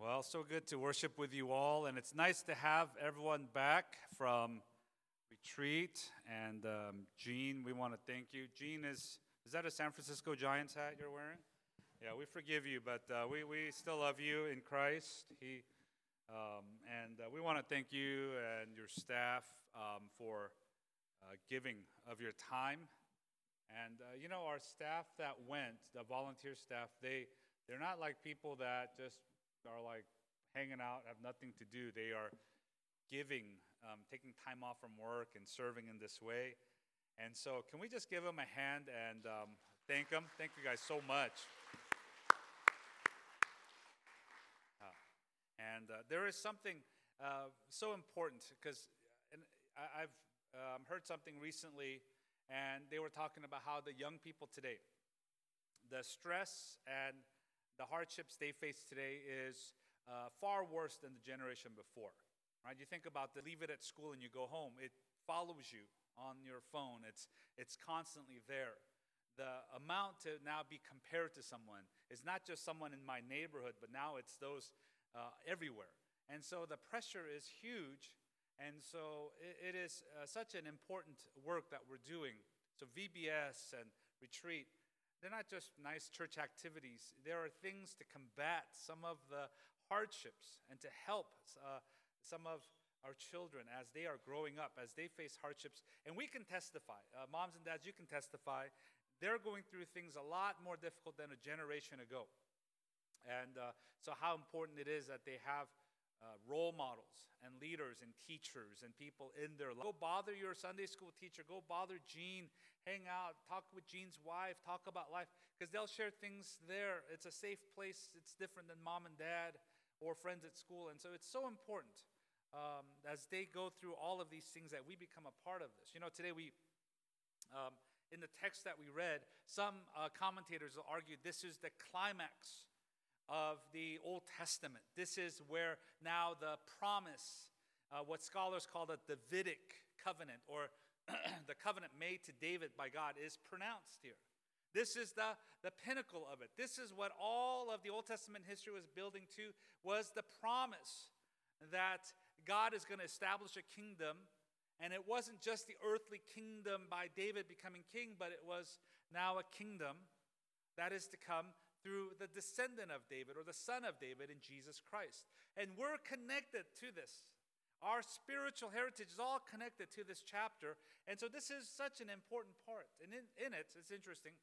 Well, so good to worship with you all, and it's nice to have everyone back from retreat. And um, Gene, we want to thank you. Gene is is that a San Francisco Giants hat you're wearing? Yeah, we forgive you, but uh, we we still love you in Christ. He um, and uh, we want to thank you and your staff um, for uh, giving of your time. And uh, you know, our staff that went, the volunteer staff, they they're not like people that just are like hanging out, have nothing to do. They are giving, um, taking time off from work and serving in this way. And so, can we just give them a hand and um, thank them? Thank you guys so much. Uh, and uh, there is something uh, so important because I, have um, heard something recently, and they were talking about how the young people today, the stress and the hardships they face today is uh, far worse than the generation before. Right? You think about the leave it at school and you go home. It follows you on your phone. It's it's constantly there. The amount to now be compared to someone is not just someone in my neighborhood, but now it's those uh, everywhere. And so the pressure is huge. And so it, it is uh, such an important work that we're doing. So VBS and retreat they're not just nice church activities, there are things to combat some of the hardships and to help uh, some of our children as they are growing up, as they face hardships. And we can testify. Uh, moms and dads, you can testify. They're going through things a lot more difficult than a generation ago. And uh, so, how important it is that they have uh, role models and leaders and teachers and people in their life. Go bother your Sunday school teacher. Go bother Gene. Hang out. Talk with Gene's wife. Talk about life because they'll share things there. It's a safe place. It's different than mom and dad or friends at school. And so it's so important um, as they go through all of these things that we become a part of this. You know, today we. Um, in the text that we read, some uh, commentators will argue this is the climax of the Old Testament. This is where now the promise, uh, what scholars call the Davidic covenant, or the covenant made to David by God, is pronounced here. This is the, the pinnacle of it. This is what all of the Old Testament history was building to, was the promise that God is going to establish a kingdom. And it wasn't just the earthly kingdom by David becoming king, but it was now a kingdom that is to come through the descendant of David or the son of David in Jesus Christ. And we're connected to this. Our spiritual heritage is all connected to this chapter. And so this is such an important part. And in, in it, it's interesting.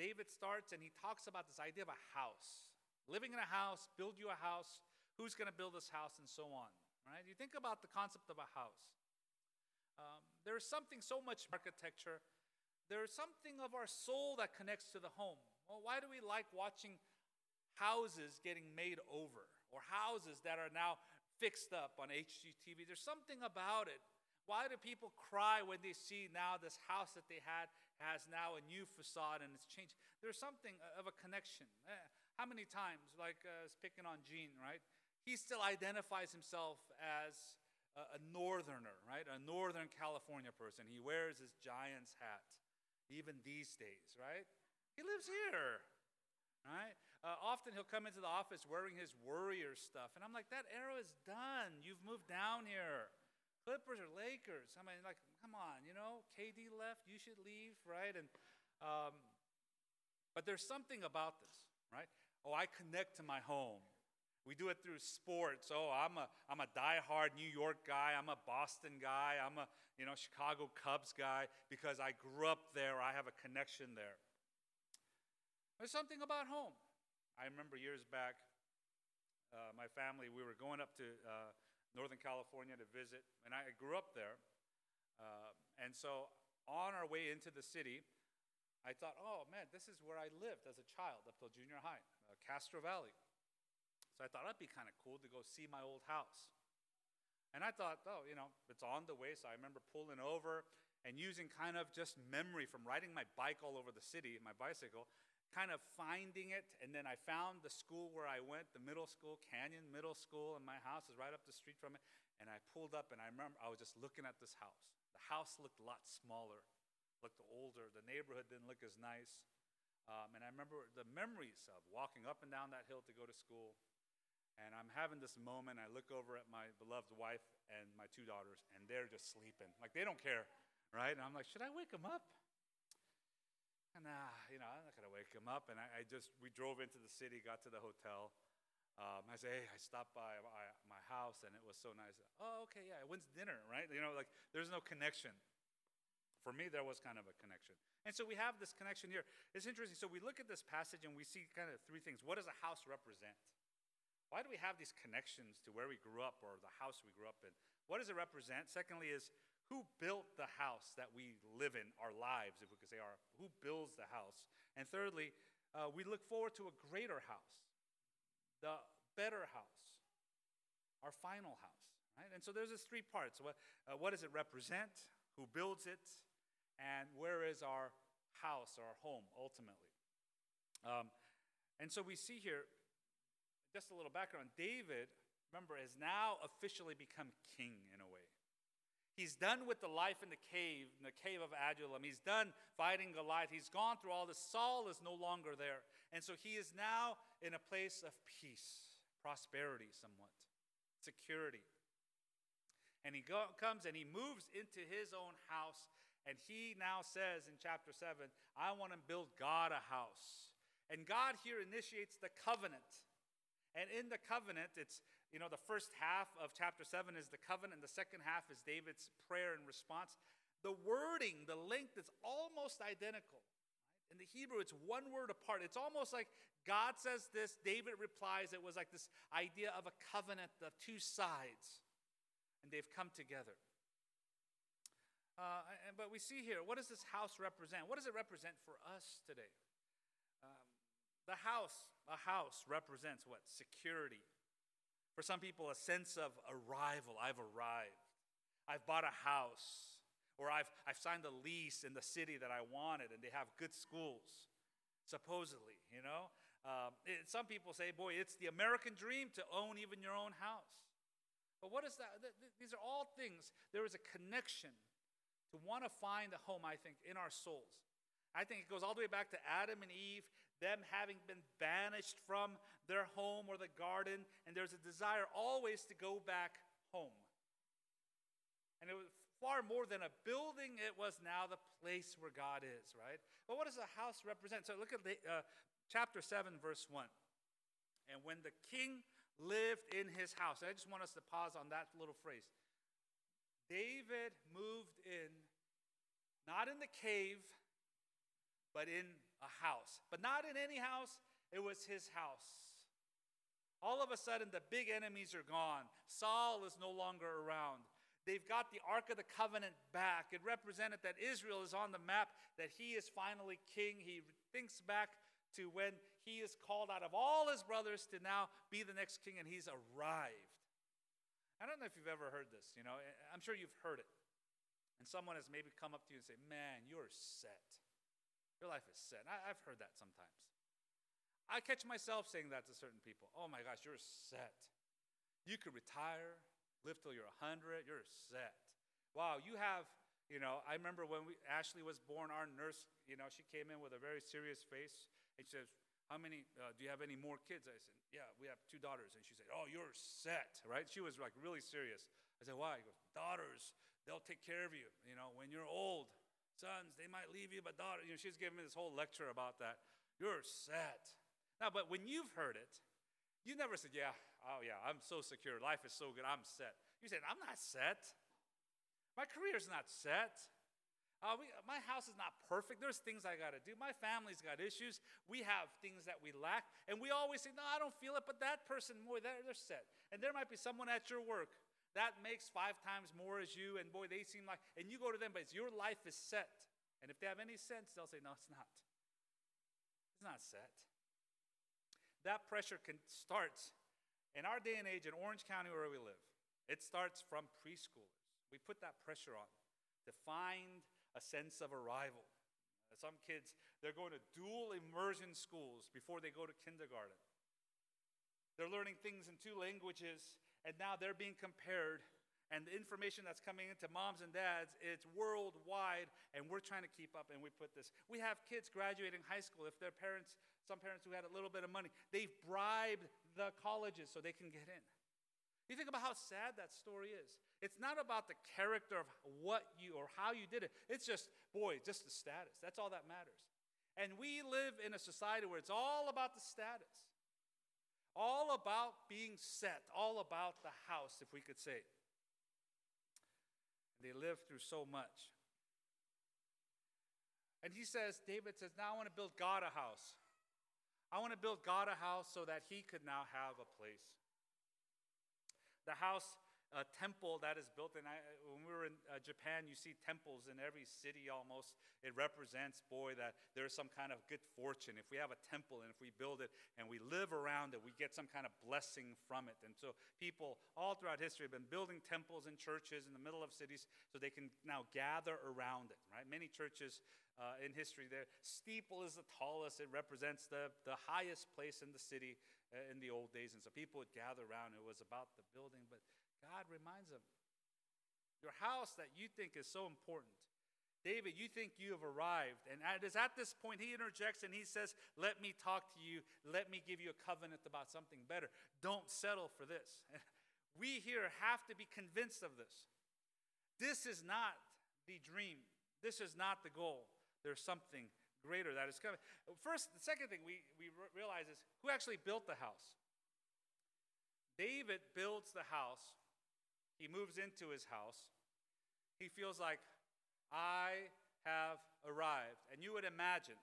David starts and he talks about this idea of a house. Living in a house, build you a house, who's going to build this house, and so on. Right? You think about the concept of a house. Um, there is something so much architecture. There is something of our soul that connects to the home. Well, why do we like watching houses getting made over or houses that are now fixed up on HGTV? There's something about it. Why do people cry when they see now this house that they had has now a new facade and it's changed? There's something of a connection. Eh, how many times, like uh, picking on Gene, right? He still identifies himself as a, a northerner, right? A northern California person. He wears his Giants hat, even these days, right? He lives here. Right? Uh, often he'll come into the office wearing his Warrior stuff. And I'm like, that era is done. You've moved down here. Clippers or Lakers. I mean, like, come on, you know, KD left, you should leave, right? And um, but there's something about this, right? Oh, I connect to my home. We do it through sports. Oh, I'm a I'm a diehard New York guy. I'm a Boston guy. I'm a you know Chicago Cubs guy because I grew up there. I have a connection there. There's something about home. I remember years back, uh, my family, we were going up to uh, Northern California to visit, and I grew up there. Uh, and so on our way into the city, I thought, oh man, this is where I lived as a child up till junior high, uh, Castro Valley. So I thought that'd be kind of cool to go see my old house. And I thought, oh, you know, it's on the way. So I remember pulling over and using kind of just memory from riding my bike all over the city, my bicycle, kind of finding it. And then I found the school where I went, the middle school, Canyon Middle School, and my house is right up the street from it. And I pulled up, and I remember I was just looking at this house. The house looked a lot smaller, looked older. The neighborhood didn't look as nice. Um, and I remember the memories of walking up and down that hill to go to school, And I'm having this moment. I look over at my beloved wife and my two daughters, and they're just sleeping. Like they don't care, right? And I'm like, should I wake them up? And uh, you know, I'm not gonna wake him up. And I, I just we drove into the city, got to the hotel. Um, I say, hey, I stopped by my, my house, and it was so nice. Oh, okay, yeah. When's dinner, right? You know, like there's no connection. For me, there was kind of a connection. And so we have this connection here. It's interesting. So we look at this passage and we see kind of three things. What does a house represent? Why do we have these connections to where we grew up or the house we grew up in? What does it represent? Secondly, is who built the house that we live in, our lives, if we could say our, who builds the house? And thirdly, uh, we look forward to a greater house, the better house, our final house, right? And so there's this three parts. What, uh, what does it represent? Who builds it? And where is our house, our home, ultimately? Um, and so we see here just a little background David, remember, has now officially become king in a. He's done with the life in the cave, in the cave of Adullam. He's done fighting Goliath. He's gone through all this. Saul is no longer there. And so he is now in a place of peace, prosperity, somewhat, security. And he go, comes and he moves into his own house. And he now says in chapter 7, I want to build God a house. And God here initiates the covenant. And in the covenant, it's, you know, the first half of chapter 7 is the covenant, and the second half is David's prayer and response. The wording, the length is almost identical. In the Hebrew, it's one word apart. It's almost like God says this, David replies. It was like this idea of a covenant of two sides, and they've come together. Uh, but we see here, what does this house represent? What does it represent for us today? The house, a house represents what? Security. For some people, a sense of arrival. I've arrived. I've bought a house. Or I've, I've signed a lease in the city that I wanted, and they have good schools, supposedly, you know? Um, it, some people say, boy, it's the American dream to own even your own house. But what is that? These are all things. There is a connection to want to find a home, I think, in our souls. I think it goes all the way back to Adam and Eve them having been banished from their home or the garden, and there's a desire always to go back home. And it was far more than a building, it was now the place where God is, right? But what does a house represent? So look at the, uh, chapter 7, verse 1. And when the king lived in his house, I just want us to pause on that little phrase. David moved in, not in the cave, but in a house. But not in any house, it was his house. All of a sudden, the big enemies are gone. Saul is no longer around. They've got the Ark of the Covenant back. It represented that Israel is on the map, that he is finally king. He thinks back to when he is called out of all his brothers to now be the next king, and he's arrived. I don't know if you've ever heard this, you know, I'm sure you've heard it. And someone has maybe come up to you and say, Man, you're set. Your life is set. I, have heard that sometimes. I catch myself saying that to certain people. Oh my gosh, you're set. You could retire, live till you're 100, you're set. Wow, you have, you know, I remember when we, Ashley was born, our nurse, you know, she came in with a very serious face and she says, how many, uh, do you have any more kids? I said, yeah, we have two daughters. And she said, oh, you're set, right? She was like really serious. I said, why? He goes, daughters, they'll take care of you, you know, when you're old sons, they might leave you, but daughter, you know, she's giving me this whole lecture about that. You're set. Now, but when you've heard it, you never said, yeah, oh yeah, I'm so secure. Life is so good. I'm set. You said, I'm not set. My career's not set. Uh, we, my house is not perfect. There's things I got to do. My family's got issues. We have things that we lack. And we always say, no, I don't feel it, but that person, boy, they're, they're set. And there might be someone at your work that makes five times more as you, and boy, they seem like, and you go to them, but your life is set. And if they have any sense, they'll say, no, it's not. It's not set. That pressure can start in our day and age in Orange County where we live. It starts from preschoolers. We put that pressure on to find a sense of arrival. Some kids, they're going to dual immersion schools before they go to kindergarten. They're learning things in two languages and now they're being compared and the information that's coming into moms and dads, it's worldwide, and we're trying to keep up, and we put this. We have kids graduating high school. If their parents, some parents who had a little bit of money, they've bribed the colleges so they can get in. You think about how sad that story is. It's not about the character of what you or how you did it. It's just, boy, just the status. That's all that matters. And we live in a society where it's all about the status, all about being set, all about the house, if we could say. They lived through so much. And he says, David says, Now I want to build God a house. I want to build God a house so that he could now have a place. The house a temple that is built. And I, when we were in uh, Japan, you see temples in every city almost. It represents, boy, that there's some kind of good fortune. If we have a temple and if we build it and we live around it, we get some kind of blessing from it. And so people all throughout history have been building temples and churches in the middle of cities so they can now gather around it, right? Many churches uh, in history, their steeple is the tallest. It represents the, the highest place in the city uh, in the old days. And so people would gather around. It was about the building, but God reminds them your house that you think is so important. David, you think you have arrived. And it is at this point he interjects and he says, Let me talk to you. Let me give you a covenant about something better. Don't settle for this. We here have to be convinced of this. This is not the dream, this is not the goal. There's something greater that is coming. First, the second thing we, we realize is who actually built the house? David builds the house he moves into his house. He feels like, I have arrived. And you would imagine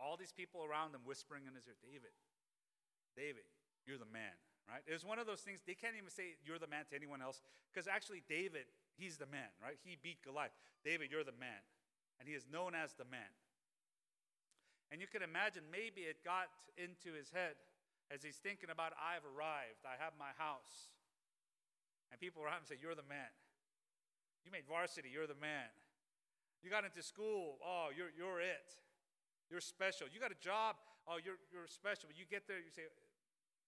all these people around him whispering in his ear, David, David, you're the man, right? It was one of those things, they can't even say you're the man to anyone else, because actually, David, he's the man, right? He beat Goliath. David, you're the man. And he is known as the man. And you can imagine maybe it got into his head as he's thinking about, I've arrived, I have my house. And people around him say, You're the man. You made varsity, you're the man. You got into school, oh, you're, you're it. You're special. You got a job, oh, you're, you're special. But you get there, you say,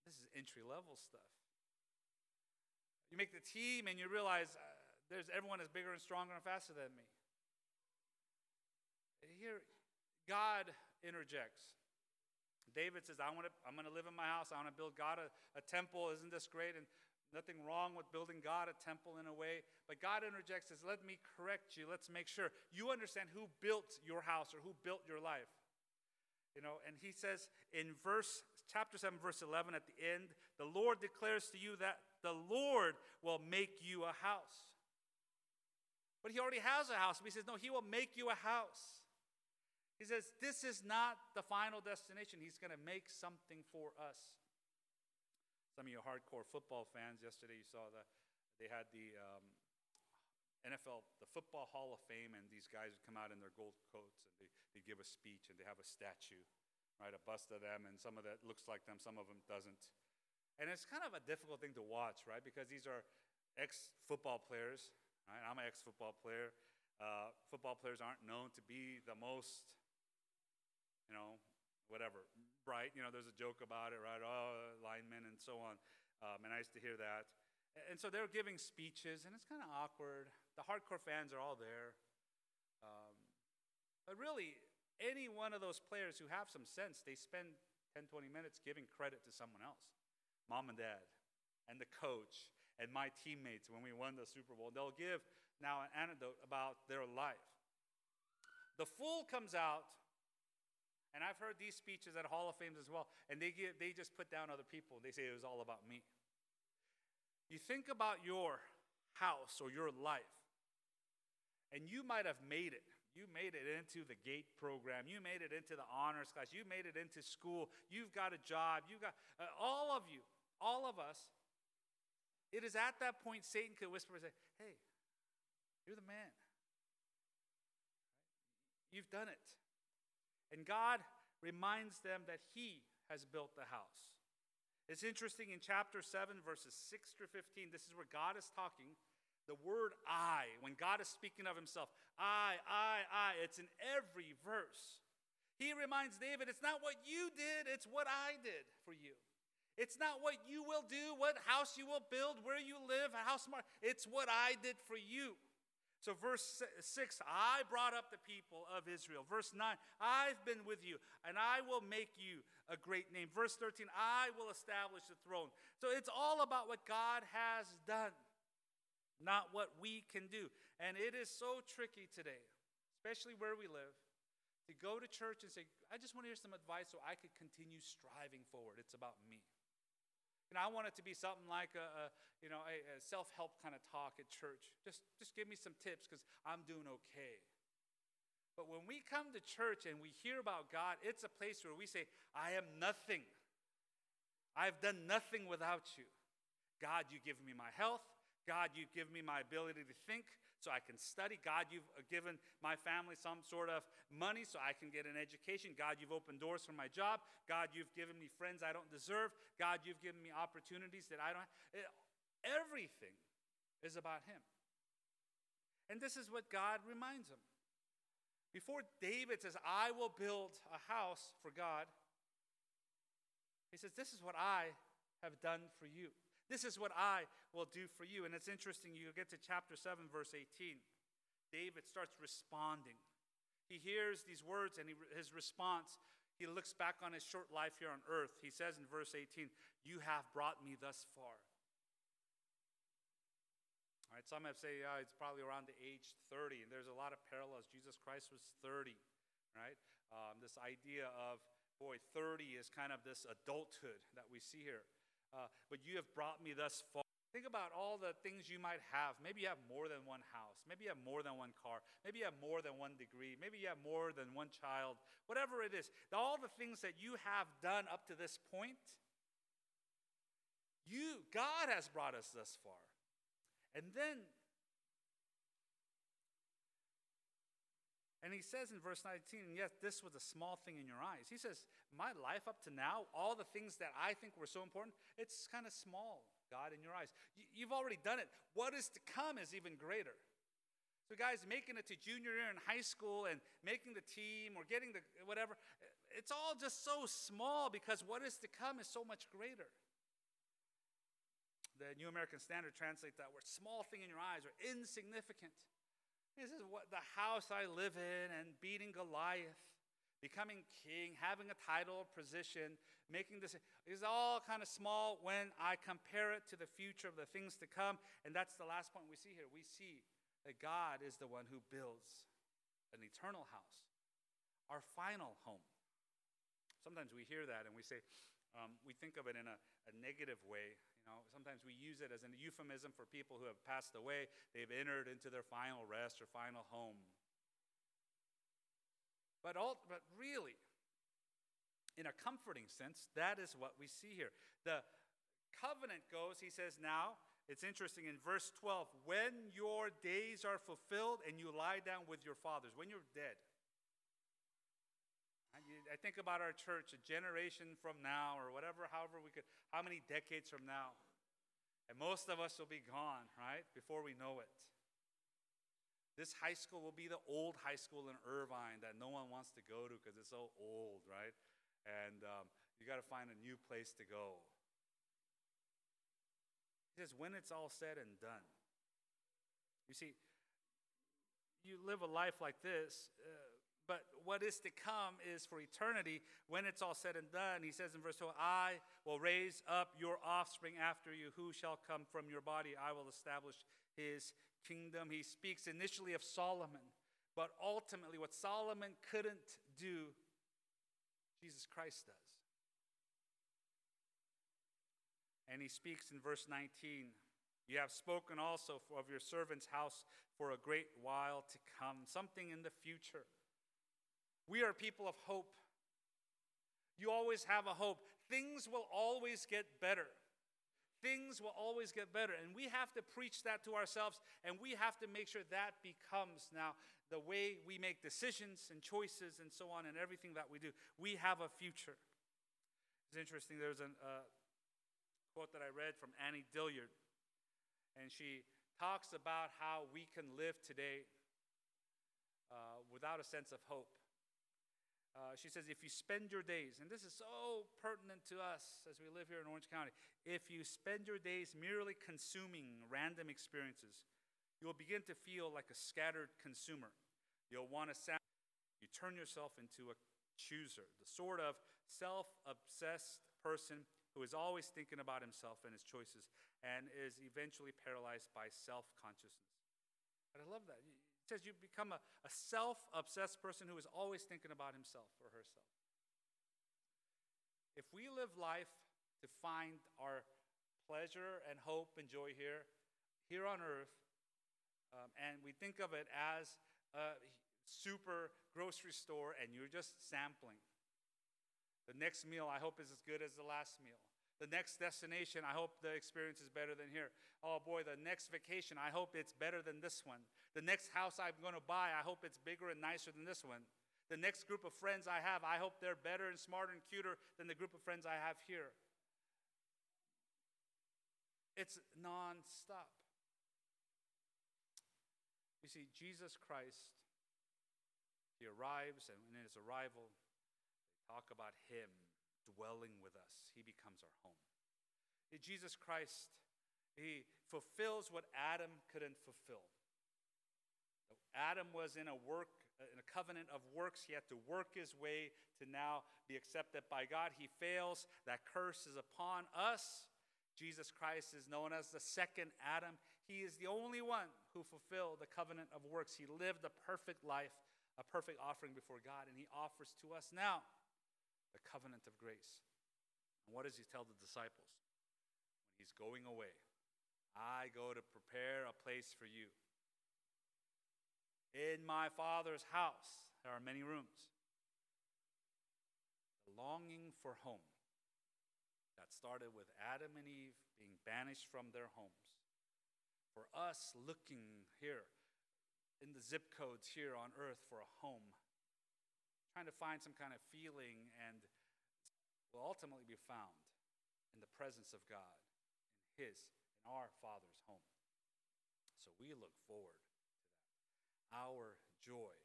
This is entry level stuff. You make the team and you realize uh, there's everyone is bigger and stronger and faster than me. Here, God interjects. David says, I want to, I'm going to live in my house. I want to build God a, a temple. Isn't this great? And Nothing wrong with building God a temple in a way, but God interjects says, "Let me correct you. Let's make sure you understand who built your house or who built your life." You know, and he says in verse chapter 7 verse 11 at the end, "The Lord declares to you that the Lord will make you a house." But he already has a house. But he says, "No, he will make you a house." He says, "This is not the final destination. He's going to make something for us." Some of you hardcore football fans, yesterday you saw that they had the um, NFL, the Football Hall of Fame, and these guys would come out in their gold coats and they, they give a speech and they have a statue, right? A bust of them, and some of that looks like them, some of them doesn't. And it's kind of a difficult thing to watch, right? Because these are ex football players, right? I'm an ex football player. Uh, football players aren't known to be the most, you know, whatever, bright. You know, there's a joke about it, right? Oh, linemen and so on. Um, and I used to hear that. And so they're giving speeches, and it's kind of awkward. The hardcore fans are all there. Um, but really, any one of those players who have some sense, they spend 10, 20 minutes giving credit to someone else mom and dad, and the coach, and my teammates when we won the Super Bowl. They'll give now an anecdote about their life. The fool comes out and I've heard these speeches at Hall of Fame as well, and they, get, they just put down other people. They say it was all about me. You think about your house or your life, and you might have made it. You made it into the GATE program. You made it into the honors class. You made it into school. You've got a job. You've got uh, all of you, all of us. It is at that point Satan could whisper and say, "Hey, you're the man. You've done it." And God reminds them that He has built the house. It's interesting in chapter 7, verses 6 through 15, this is where God is talking. The word I, when God is speaking of Himself, I, I, I, it's in every verse. He reminds David, it's not what you did, it's what I did for you. It's not what you will do, what house you will build, where you live, how smart. It's what I did for you. So, verse 6, I brought up the people of Israel. Verse 9, I've been with you, and I will make you a great name. Verse 13, I will establish the throne. So, it's all about what God has done, not what we can do. And it is so tricky today, especially where we live, to go to church and say, I just want to hear some advice so I could continue striving forward. It's about me. And I want it to be something like a, a you know, a, a self-help kind of talk at church. Just, just give me some tips because I'm doing okay. But when we come to church and we hear about God, it's a place where we say, I am nothing. I've done nothing without you. God, you give me my health. God, you give me my ability to think so I can study. God, you've uh, given my family some sort of money so I can get an education. God, you've opened doors for my job. God, you've given me friends I don't deserve. God, you've given me opportunities that I don't have. Everything is about Him. And this is what God reminds him. Before David says, I will build a house for God, he says, This is what I have done for you. This is what I will do for you. And it's interesting, you get to chapter 7, verse 18. David starts responding. He hears these words and he, his response, he looks back on his short life here on earth. He says in verse 18, You have brought me thus far. All right, some have say yeah, it's probably around the age 30, and there's a lot of parallels. Jesus Christ was 30, right? Um, this idea of, boy, 30 is kind of this adulthood that we see here uh, but you have brought me thus far. Think about all the things you might have. Maybe you have more than one house. Maybe you have more than one car. Maybe you have more than one degree. Maybe you have more than one child. Whatever it is, all the things that you have done up to this point, you God has brought us thus far. And then And he says in verse 19, yes, this was a small thing in your eyes. He says, My life up to now, all the things that I think were so important, it's kind of small, God, in your eyes. You've already done it. What is to come is even greater. So, guys, making it to junior year in high school and making the team or getting the whatever, it's all just so small because what is to come is so much greater. The New American Standard translates that word small thing in your eyes or insignificant. This is what the house I live in and beating Goliath, becoming king, having a title, position, making this is all kind of small when I compare it to the future of the things to come. And that's the last point we see here. We see that God is the one who builds an eternal house, our final home. Sometimes we hear that and we say, um, we think of it in a, a negative way know, sometimes we use it as an euphemism for people who have passed away. They've entered into their final rest or final home. But, all, but really, in a comforting sense, that is what we see here. The covenant goes, he says, now, it's interesting in verse 12, when your days are fulfilled and you lie down with your fathers, when you're dead. I think about our church a generation from now, or whatever, however we could, how many decades from now. And most of us will be gone, right? Before we know it. This high school will be the old high school in Irvine that no one wants to go to because it's so old, right? And um, you got to find a new place to go. He says, when it's all said and done. You see, you live a life like this. Uh, but what is to come is for eternity when it's all said and done. He says in verse 12, I will raise up your offspring after you, who shall come from your body. I will establish his kingdom. He speaks initially of Solomon, but ultimately, what Solomon couldn't do, Jesus Christ does. And he speaks in verse 19 You have spoken also of your servant's house for a great while to come, something in the future. We are people of hope. You always have a hope. Things will always get better. Things will always get better. And we have to preach that to ourselves, and we have to make sure that becomes now the way we make decisions and choices and so on and everything that we do. We have a future. It's interesting, there's a uh, quote that I read from Annie Dillard, and she talks about how we can live today uh, without a sense of hope. Uh, she says, if you spend your days, and this is so pertinent to us as we live here in Orange County, if you spend your days merely consuming random experiences, you will begin to feel like a scattered consumer. You'll want to sound, you turn yourself into a chooser, the sort of self obsessed person who is always thinking about himself and his choices and is eventually paralyzed by self consciousness. I love that says you become a, a self obsessed person who is always thinking about himself or herself. If we live life to find our pleasure and hope and joy here, here on earth, um, and we think of it as a super grocery store and you're just sampling. The next meal, I hope, is as good as the last meal. The next destination, I hope the experience is better than here. Oh boy, the next vacation, I hope it's better than this one. The next house I'm going to buy, I hope it's bigger and nicer than this one. The next group of friends I have, I hope they're better and smarter and cuter than the group of friends I have here. It's nonstop. You see, Jesus Christ, He arrives, and in His arrival, they talk about Him dwelling with us. He becomes our home. Jesus Christ, He fulfills what Adam couldn't fulfill. Adam was in a work uh, in a covenant of works. He had to work his way to now be accepted by God. He fails. That curse is upon us. Jesus Christ is known as the second Adam. He is the only one who fulfilled the covenant of works. He lived a perfect life, a perfect offering before God, and he offers to us now covenant of grace. And what does he tell the disciples? When he's going away, I go to prepare a place for you. In my Father's house, there are many rooms. The longing for home that started with Adam and Eve being banished from their homes. For us looking here in the zip codes here on earth for a home, trying to find some kind of feeling and will ultimately be found in the presence of God, in His, in our Father's home. So we look forward to that. our joy,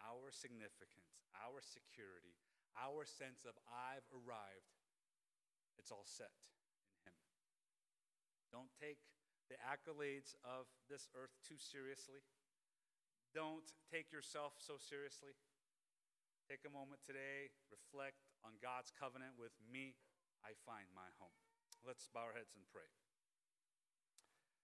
our significance, our security, our sense of I've arrived, it's all set in Him. Don't take the accolades of this earth too seriously. Don't take yourself so seriously. Take a moment today, reflect on God's covenant with me. I find my home. Let's bow our heads and pray.